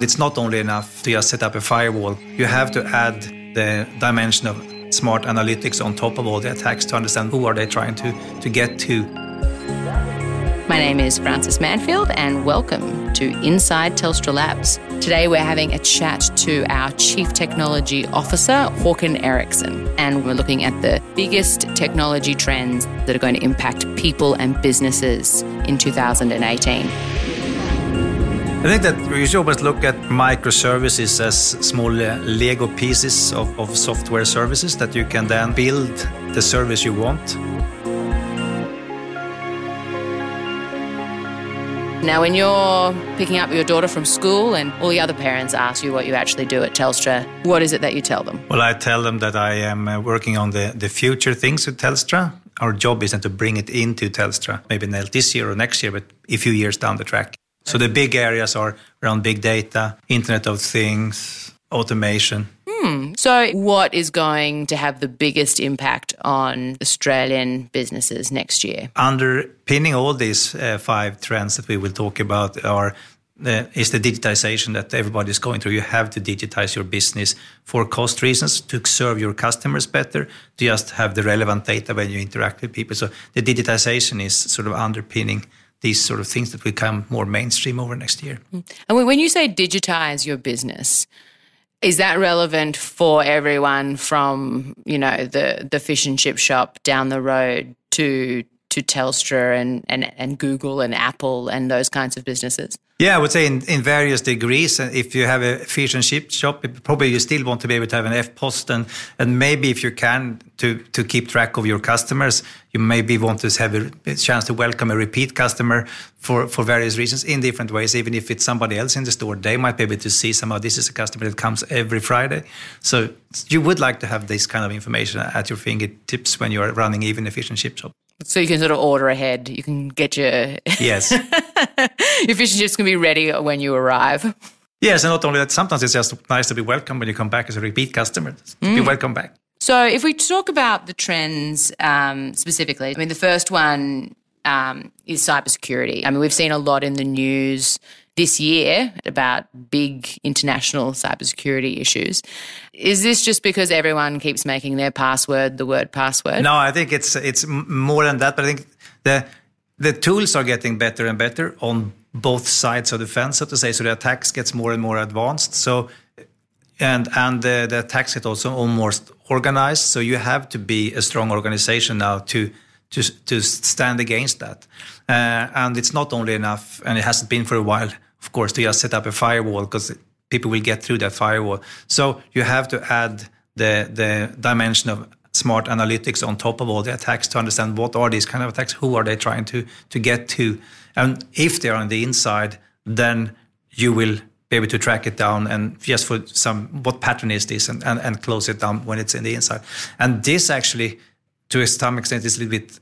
It's not only enough to just set up a firewall. You have to add the dimension of smart analytics on top of all the attacks to understand who are they trying to, to get to. My name is Frances Manfield, and welcome to Inside Telstra Labs. Today, we're having a chat to our Chief Technology Officer, Håkan Eriksson, and we're looking at the biggest technology trends that are going to impact people and businesses in 2018. I think that you should always look at microservices as small uh, Lego pieces of, of software services that you can then build the service you want. Now, when you're picking up your daughter from school and all the other parents ask you what you actually do at Telstra, what is it that you tell them? Well, I tell them that I am uh, working on the, the future things with Telstra. Our job isn't to bring it into Telstra, maybe not this year or next year, but a few years down the track. So the big areas are around big data, Internet of Things, automation. Hmm. So, what is going to have the biggest impact on Australian businesses next year? Underpinning all these uh, five trends that we will talk about are uh, is the digitization that everybody is going through. You have to digitize your business for cost reasons, to serve your customers better, to just have the relevant data when you interact with people. So the digitization is sort of underpinning these sort of things that become more mainstream over next year. Hmm. And when you say digitize your business, is that relevant for everyone from you know the the fish and chip shop down the road to to Telstra and, and, and Google and Apple and those kinds of businesses? Yeah, I would say in, in various degrees. If you have a fish and chip shop, probably you still want to be able to have an EFTPOS, and, and maybe if you can to, to keep track of your customers, you maybe want to have a chance to welcome a repeat customer for, for various reasons in different ways. Even if it's somebody else in the store, they might be able to see somehow this is a customer that comes every Friday. So you would like to have this kind of information at your fingertips when you are running even a fish and chip shop. So you can sort of order ahead. You can get your yes, your fish and chips can be ready when you arrive. Yes, and not only that, sometimes it's just nice to be welcome when you come back as a repeat customer. Mm. Be welcome back. So if we talk about the trends um, specifically, I mean, the first one um, is cybersecurity. I mean, we've seen a lot in the news this year about big international cybersecurity issues. Is this just because everyone keeps making their password the word password? No, I think it's it's more than that. But I think the the tools are getting better and better on both sides of the fence, so to say. So the attacks gets more and more advanced. So and and the, the attacks get also almost organized. So you have to be a strong organization now to to to stand against that. Uh, and it's not only enough, and it hasn't been for a while, of course, to just set up a firewall because people will get through that firewall. So you have to add the the dimension of smart analytics on top of all the attacks to understand what are these kind of attacks, who are they trying to to get to, and if they're on the inside, then you will be able to track it down and just for some what pattern is this and, and, and close it down when it's in the inside. And this actually, to some extent, is a little bit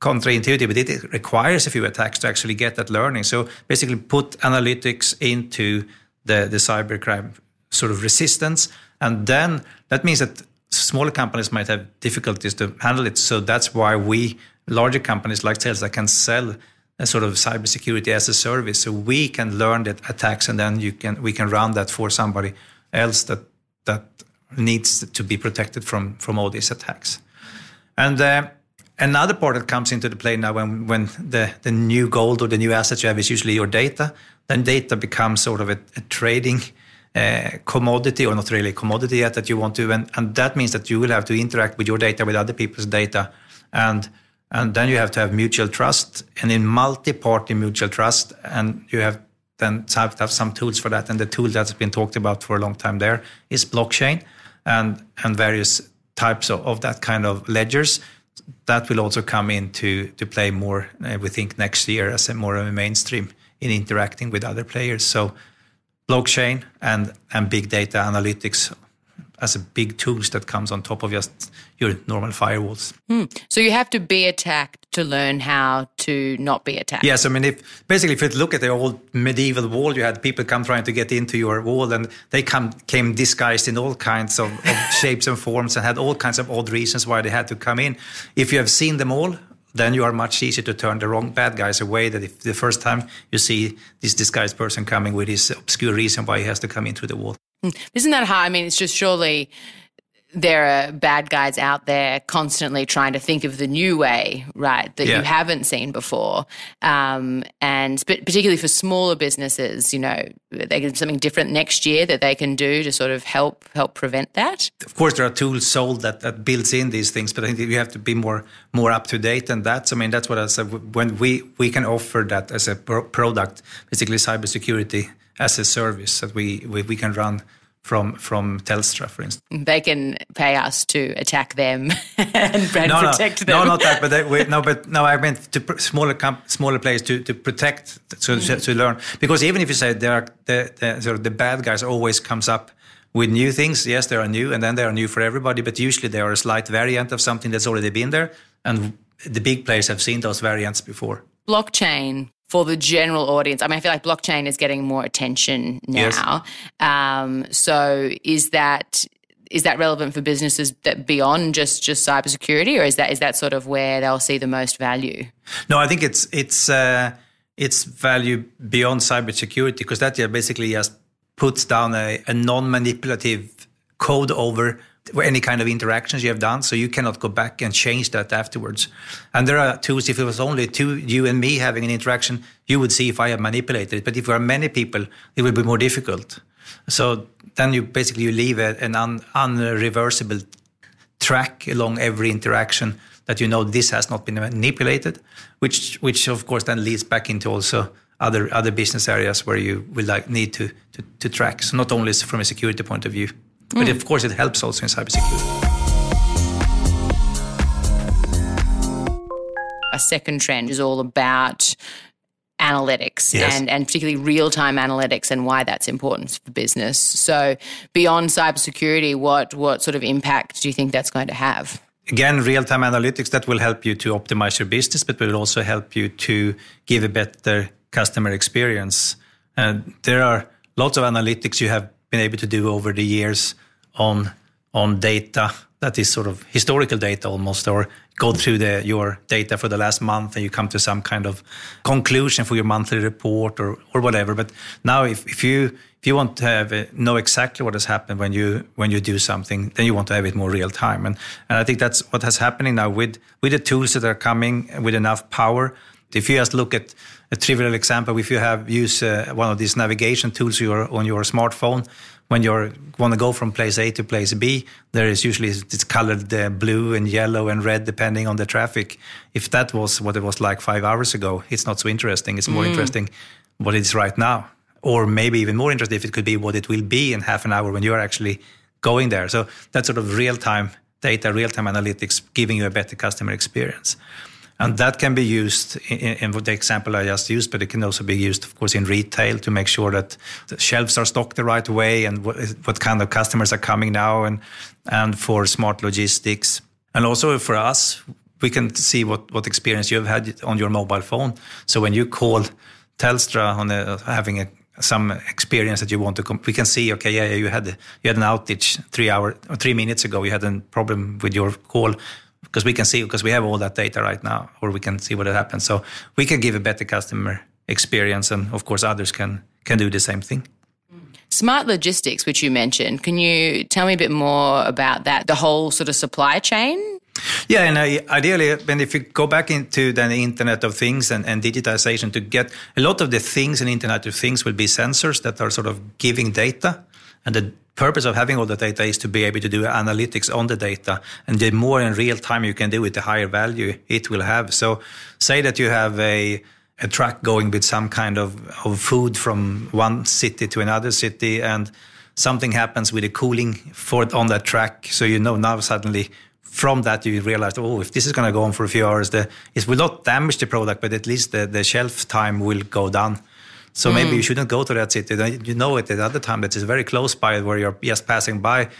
counterintuitive, but it requires a few attacks to actually get that learning. So basically, put analytics into the, the cybercrime sort of resistance, and then that means that smaller companies might have difficulties to handle it. So that's why we, larger companies like sales, that can sell a sort of cybersecurity as a service. So we can learn that attacks, and then you can we can run that for somebody else that that needs to be protected from from all these attacks. And uh, Another part that comes into the play now when, when the, the new gold or the new asset you have is usually your data, then data becomes sort of a, a trading uh, commodity or not really a commodity yet that you want to. And, and that means that you will have to interact with your data with other people's data. And, and then you have to have mutual trust and in multi-party mutual trust. And you have then have to have some tools for that. And the tool that's been talked about for a long time there is blockchain and, and various types of, of that kind of ledgers that will also come into to play more, uh, we think, next year as a more of a mainstream in interacting with other players. So blockchain and, and big data analytics as a big tools that comes on top of just your normal firewalls. Mm. So you have to be attacked to learn how to not be attacked. Yes, I mean, if basically if you look at the old medieval wall, you had people come trying to get into your wall, and they come came disguised in all kinds of, of shapes and forms, and had all kinds of odd reasons why they had to come in. If you have seen them all, then you are much easier to turn the wrong bad guys away. That if the first time you see this disguised person coming with his obscure reason why he has to come in through the wall. Hmm. Isn't that hard? I mean, it's just surely there are bad guys out there constantly trying to think of the new way, right, that yeah. you haven't seen before. Um, and particularly for smaller businesses, you know, they can something different next year that they can do to sort of help help prevent that. Of course, there are tools sold that, that builds in these things, but I think you have to be more more up to date than that. So, I mean, that's what I said. When we we can offer that as a pro- product, basically cybersecurity as a service that we, we, we can run from from Telstra, for instance. They can pay us to attack them and, no, protect no, them. No, not that, but they, we, no, but no, I meant to smaller comp, smaller players to, to protect, so mm. to learn. Because even if you say there are the the, sort of the bad guys always comes up with new things. Yes, they are new, and then they are new for everybody. But usually they are a slight variant of something that's already been there, and the big players have seen those variants before. Blockchain for the general audience? I mean, I feel like blockchain is getting more attention now. Yes. Um, so is that is that relevant for businesses that beyond just just cybersecurity, or is that is that sort of where they'll see the most value? No, I think it's it's uh, it's value beyond cybersecurity because that yeah, basically just puts down a, a non-manipulative code over any kind of interactions you have done, so you cannot go back and change that afterwards. And there are tools. If it was only two, you and me having an interaction, you would see if I have manipulated it. But if there are many people, it will be more difficult. So then you basically you leave a, an un, unreversible track along every interaction that you know this has not been manipulated, which which of course then leads back into also other other business areas where you will like need to to, to track. So not only from a security point of view. But of course, it helps also in cybersecurity. A second trend is all about analytics yes. and, and particularly real time analytics and why that's important for business. So, beyond cybersecurity, what, what sort of impact do you think that's going to have? Again, real time analytics that will help you to optimize your business, but will also help you to give a better customer experience. And there are lots of analytics you have been able to do over the years on on data that is sort of historical data almost, or go through the, your data for the last month and you come to some kind of conclusion for your monthly report or, or whatever. But now, if, if you if you want to have uh, know exactly what has happened when you when you do something, then you want to have it more real time. And and I think that's what has happening now with with the tools that are coming with enough power. If you just look at a trivial example, if you have use uh, one of these navigation tools your, on your smartphone, when you want to go from place A to place B, there is usually it's colored uh, blue and yellow and red depending on the traffic. If that was what it was like five hours ago, it's not so interesting. It's more mm. interesting what it is right now, or maybe even more interesting if it could be what it will be in half an hour when you are actually going there. So that sort of real time data, real time analytics, giving you a better customer experience. And that can be used in, in, the example I just used, but it can also be used, of course, in retail to make sure that the shelves are stocked the right way and what, what kind of customers are coming now, and and for smart logistics, and also for us, we can see what what experience you have had on your mobile phone. So when you call Telstra on a, having a some experience that you want to come we can see okay yeah, yeah you had you had an outage three hour three minutes ago. You had a problem with your call because we can see because we have all that data right now, or we can see what happens. So we can give a better customer experience, and of course others can can do the same thing. Smart logistics, which you mentioned, can you tell me a bit more about that? The whole sort of supply chain. Yeah, and ideally, when if you go back into the Internet of Things and, and digitization, to get a lot of the things in Internet of Things will be sensors that are sort of giving data, and the purpose of having all the data is to be able to do analytics on the data. And the more in real time you can do it, the higher value it will have. So say that you have a, a truck going with some kind of, of food from one city to another city and something happens with the cooling for on that track. So you know now suddenly from that you realize, oh, if this is going to go on for a few hours, the, it will not damage the product, but at least the, the shelf time will go down. So mm. maybe you shouldn't go to that city. You know it at the other time that is very close by where you're just passing by.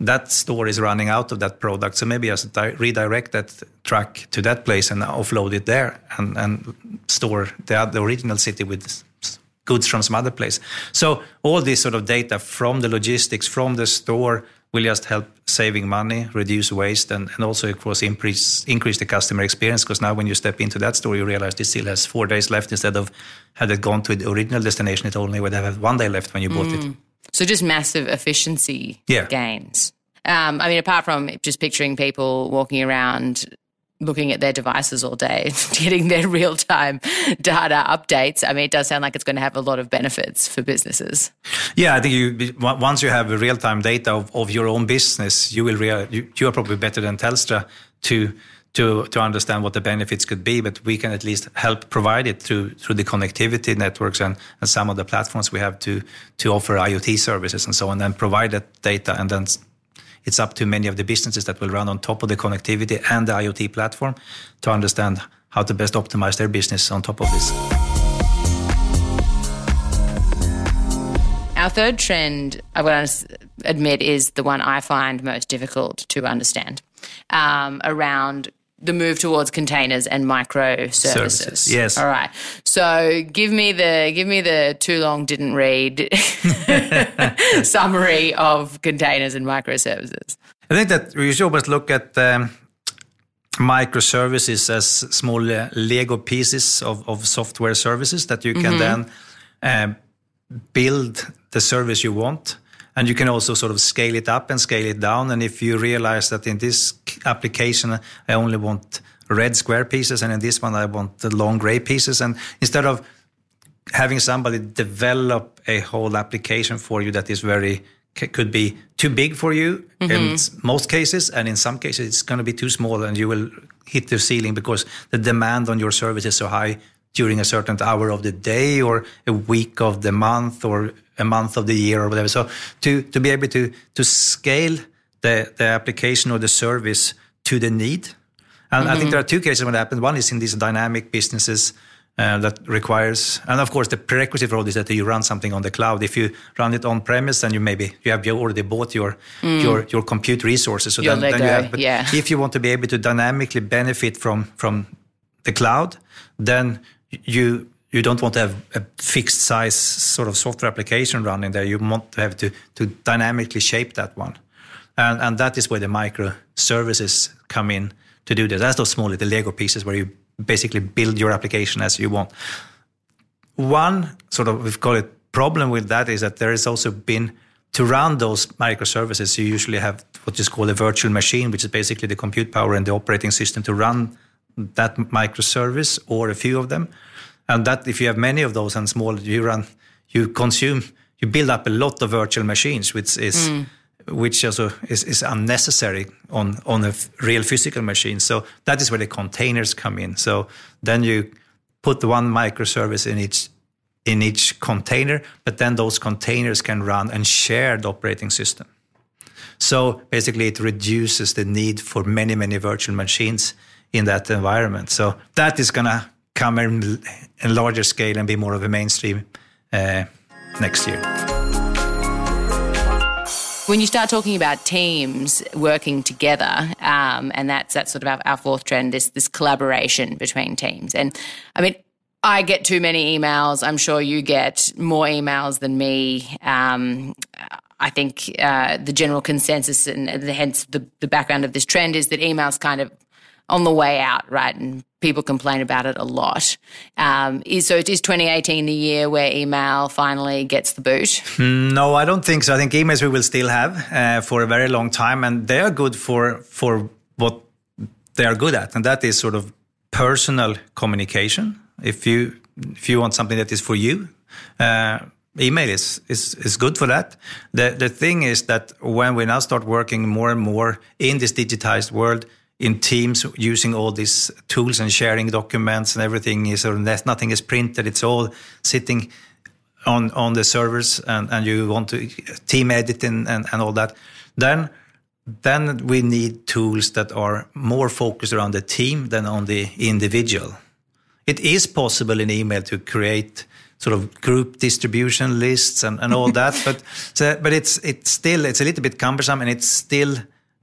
That store is running out of that product. So maybe just redirect that truck to that place and offload it there and, and store the, the original city with goods from some other place. So all this sort of data from the logistics, from the store, will just help saving money, reduce waste, and, and also, of course, increase, increase the customer experience. Because now when you step into that store, you realize it still has four days left instead of had it gone to the original destination, it only would have had one day left when you bought Mm. it. So just massive efficiency Yeah. gains. Um, I mean, apart from just picturing people walking around looking at their devices all day, getting their real time data updates, I mean, it does sound like it's going to have a lot of benefits for businesses. Yeah, I think you once you have real time data of, of your own business, you will real, you, you are probably better than Telstra to to to understand what the benefits could be. But we can at least help provide it through through the connectivity networks and, and some of the platforms we have to to offer IoT services and so on, and provide that data. And then it's up to many of the businesses that will run on top of the connectivity and the IoT platform to understand how to best optimize their business on top of this. Our third trend, I want to admit, is the one I find most difficult to understand um, around the move towards containers and microservices. Services, yes. All right. So give me the give me the too long didn't read summary of containers and microservices. I think that we should always look at um, microservices as small uh, Lego pieces of, of software services that you can then um, build the service you want. And you can also sort of scale it up and scale it down. And if you realize that in this application, I only want red square pieces, and in this one, I want the long gray pieces. And instead of having somebody develop a whole application for you that is very could be too big for you mm-hmm. in most cases and in some cases it's going to be too small and you will hit the ceiling because the demand on your service is so high during a certain hour of the day or a week of the month or a month of the year or whatever so to to be able to to scale the the application or the service to the need and I think there are two cases when it happens. One is in these dynamic businesses uh, that requires, and of course, the prerequisite for all this is that you run something on the cloud. If you run it on premise, then you maybe you have you already bought your your your compute resources. So then, then you have. But yeah. if you want to be able to dynamically benefit from from the cloud, then you you don't want to have a fixed size sort of software application running there. You want to have to to dynamically shape that one, and and that is where the microservices come in to do that. That's those small little Lego pieces where you basically build your application as you want. One sort of we call it problem with that is that there has also been to run those microservices. You usually have what is called a virtual machine, which is basically the compute power and the operating system to run that microservice or a few of them. And that if you have many of those and small, you run, you consume, you build up a lot of virtual machines, which is mm. which also is, is unnecessary on on a real physical machine. So that is where the containers come in. So then you put one microservice in each in each container, but then those containers can run and share the operating system. So basically, it reduces the need for many, many virtual machines in that environment. So that is going to come in larger scale and be more of a mainstream uh, next year. When you start talking about teams working together, um, and that's that's sort of our, our fourth trend, this this collaboration between teams. And I mean, I get too many emails. I'm sure you get more emails than me. Um, I think uh, the general consensus and hence the, the background of this trend is that emails kind of on the way out, right? And people complain about it a lot. Um, is, so is 2018 the year where email finally gets the boot. No, I don't think so. I think emails we will still have uh, for a very long time, and they are good for for what they are good at, and that is sort of personal communication. If you if you want something that is for you, uh, email is, is is good for that. The the thing is that when we now start working more and more in this digitized world. In teams, using all these tools and sharing documents and everything is, or nothing is printed. It's all sitting on on the servers and, and you want to team editing and, and all that, then then we need tools that are more focused around the team than on the individual. It is possible in email to create sort of group distribution lists and, and all that, but so, but it's it's still it's a little bit cumbersome and it's still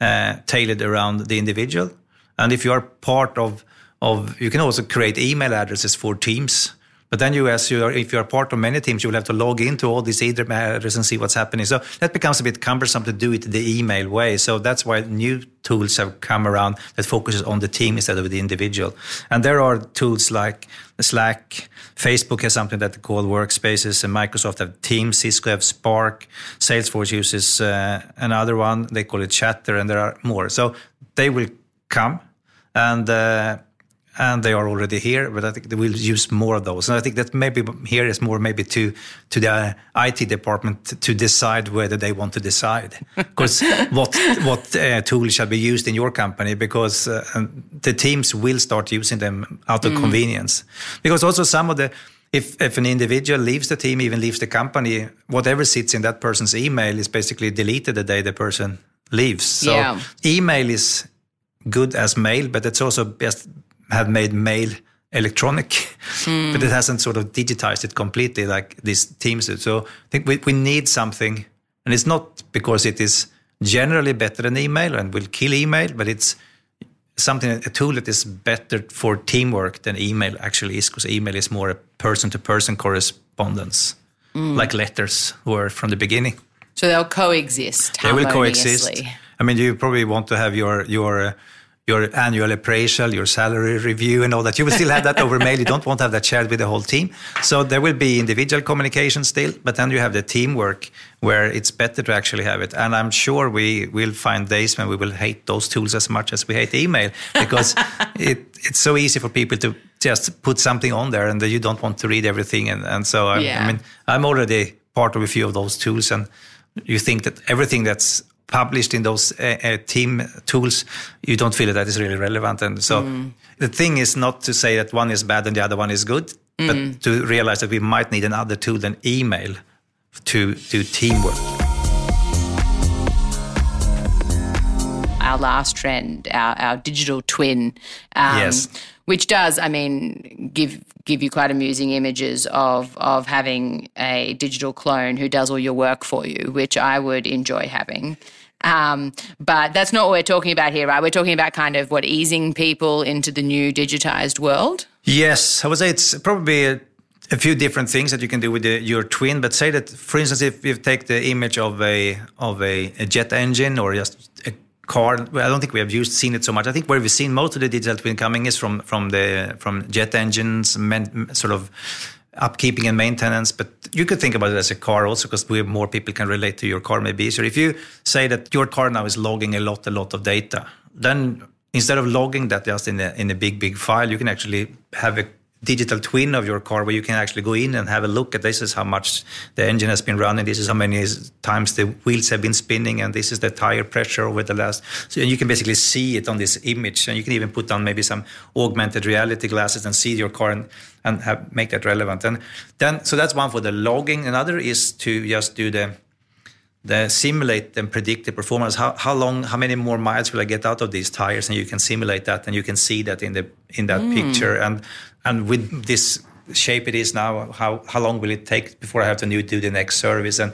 uh, tailored around the individual. And if you are part of of you can also create email addresses for teams But then you, as you are, if you are part of many teams, you will have to log into all these either matters and see what's happening. So that becomes a bit cumbersome to do it the email way. So that's why new tools have come around that focuses on the team instead of the individual. And there are tools like Slack, Facebook has something that they call workspaces, and Microsoft have Teams, Cisco have Spark, Salesforce uses uh, another one, they call it Chatter, and there are more. So they will come and uh, and they are already here, but I think they will use more of those. And I think that maybe here is more maybe to to the IT department to decide whether they want to decide, because what what uh, tool shall be used in your company, because uh, the teams will start using them out of mm. convenience, because also some of the if, if an individual leaves the team, even leaves the company, whatever sits in that person's email is basically deleted the day the person leaves. So yeah. email is good as mail, but it's also best have made mail electronic, mm. but it hasn't sort of digitized it completely like these teams do. So I think we, we need something, and it's not because it is generally better than email and will kill email, but it's something, a tool that is better for teamwork than email actually is, because email is more a person to person correspondence, mm. like letters were from the beginning. So they'll coexist. They will coexist. I mean, you probably want to have your your uh, your annual appraisal, your salary review, and all that. You will still have that over mail. You don't want to have that shared with the whole team. So there will be individual communication still, but then you have the teamwork where it's better to actually have it. And I'm sure we will find days when we will hate those tools as much as we hate email because it, it's so easy for people to just put something on there and you don't want to read everything. And, and so, I, yeah. I mean, I'm already part of a few of those tools and you think that everything that's published in those uh, uh, team tools, you don't feel that that is really relevant. And so mm. the thing is not to say that one is bad and the other one is good, mm. but to realize that we might need another tool than email to do teamwork. Our last trend, our, our digital twin. Um, yes which does, I mean, give give you quite amusing images of of having a digital clone who does all your work for you, which I would enjoy having. Um, but that's not what we're talking about here, right? We're talking about kind of what easing people into the new digitized world. Yes, I would say it's probably a, a few different things that you can do with the, your twin. But say that, for instance, if you take the image of a of a, a jet engine or just a car, I don't think we have used seen it so much. I think where we've seen most of the digital twin coming is from from the from jet engines, sort of upkeeping and maintenance, but you could think about it as a car also because more people can relate to your car maybe easier. If you say that your car now is logging a lot, a lot of data, then instead of logging that just in a, in a big, big file, you can actually have a digital twin of your car where you can actually go in and have a look at this is how much the engine has been running this is how many times the wheels have been spinning and this is the tire pressure over the last so you can basically see it on this image and you can even put on maybe some augmented reality glasses and see your car and, and have, make that relevant and then so that's one for the logging another is to just do the the simulate and predict the performance. How, how long, how many more miles will I get out of these tires? And you can simulate that, and you can see that in the in that mm. picture. And and with this shape it is now, how how long will it take before I have to do the next service? And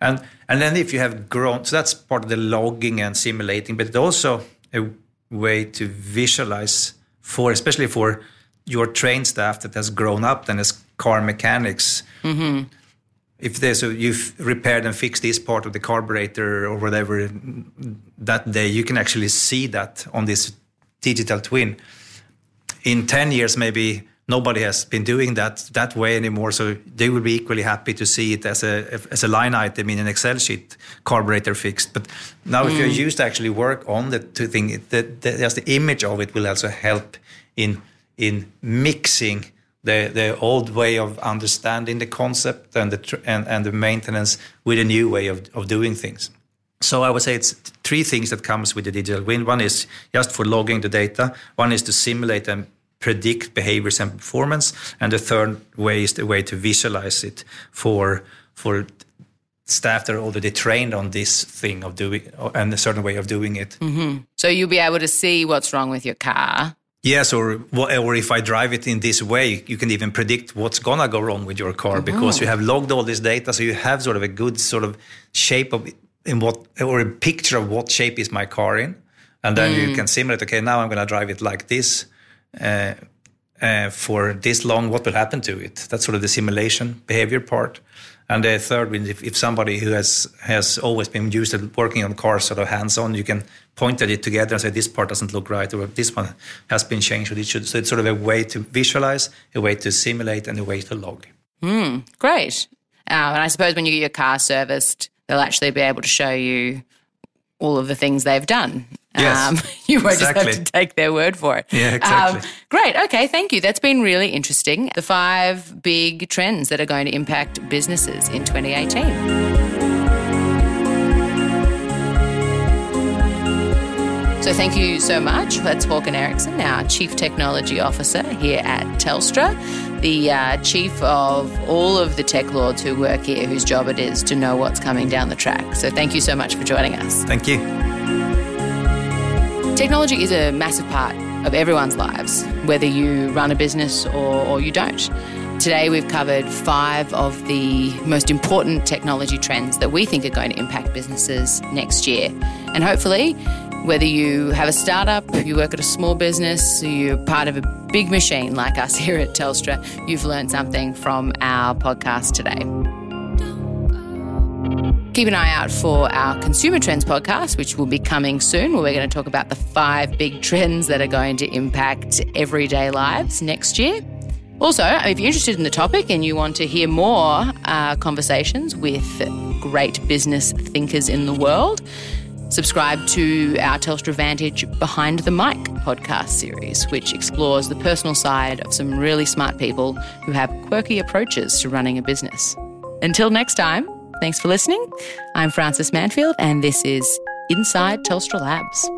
and and then if you have grown, so that's part of the logging and simulating, but it's also a way to visualize for, especially for your trained staff that has grown up then as car mechanics. Mm-hmm if there's a, you've repaired and fixed this part of the carburetor or whatever that day, you can actually see that on this digital twin. In 10 years, maybe nobody has been doing that that way anymore. So they will be equally happy to see it as a as a line item in an Excel sheet, carburetor fixed. But now, mm. if you're used to actually work on the two thing, the, the, just the image of it will also help in in mixing the, the old way of understanding the concept and the, and, and the maintenance with a new way of, of doing things. So I would say it's three things that comes with the digital twin. One is just for logging the data. One is to simulate and predict behaviors and performance. And the third way is the way to visualize it for for staff that are already trained on this thing of doing and a certain way of doing it. Mm-hmm. So you'll be able to see what's wrong with your car Yes, or or if I drive it in this way, you can even predict what's gonna go wrong with your car because you have logged all this data, so you have sort of a good sort of shape of in what or a picture of what shape is my car in, and then mm. you can simulate. Okay, now I'm gonna drive it like this, uh, uh, for this long, what will happen to it? That's sort of the simulation behavior part. And the third, if, if somebody who has has always been used to working on cars sort of hands-on, you can point at it together and say this part doesn't look right, or this one has been changed, or it should. So it's sort of a way to visualize, a way to simulate, and a way to log. Mm, great. Um, and I suppose when you get your car serviced, they'll actually be able to show you all of the things they've done. Yes, um, you won't exactly. just have to take their word for it. Yeah, exactly. Um, great. Okay, thank you. That's been really interesting. The five big trends that are going to impact businesses in 2018. So thank you so much. That's Håkan Eriksson, our Chief Technology Officer here at Telstra, the uh, chief of all of the tech lords who work here, whose job it is to know what's coming down the track. So thank you so much for joining us. Thank you. Technology is a massive part of everyone's lives, whether you run a business or, or you don't. Today, we've covered five of the most important technology trends that we think are going to impact businesses next year. And hopefully, whether you have a startup, you work at a small business, you're part of a big machine like us here at Telstra, you've learned something from our podcast today. Keep an eye out for our Consumer Trends podcast, which will be coming soon, where we're going to talk about the five big trends that are going to impact everyday lives next year. Also, if you're interested in the topic and you want to hear more uh, conversations with great business thinkers in the world, Subscribe to our Telstra Vantage Behind the Mic podcast series, which explores the personal side of some really smart people who have quirky approaches to running a business. Until next time, thanks for listening. I'm Frances Manfield, and this is Inside Telstra Labs.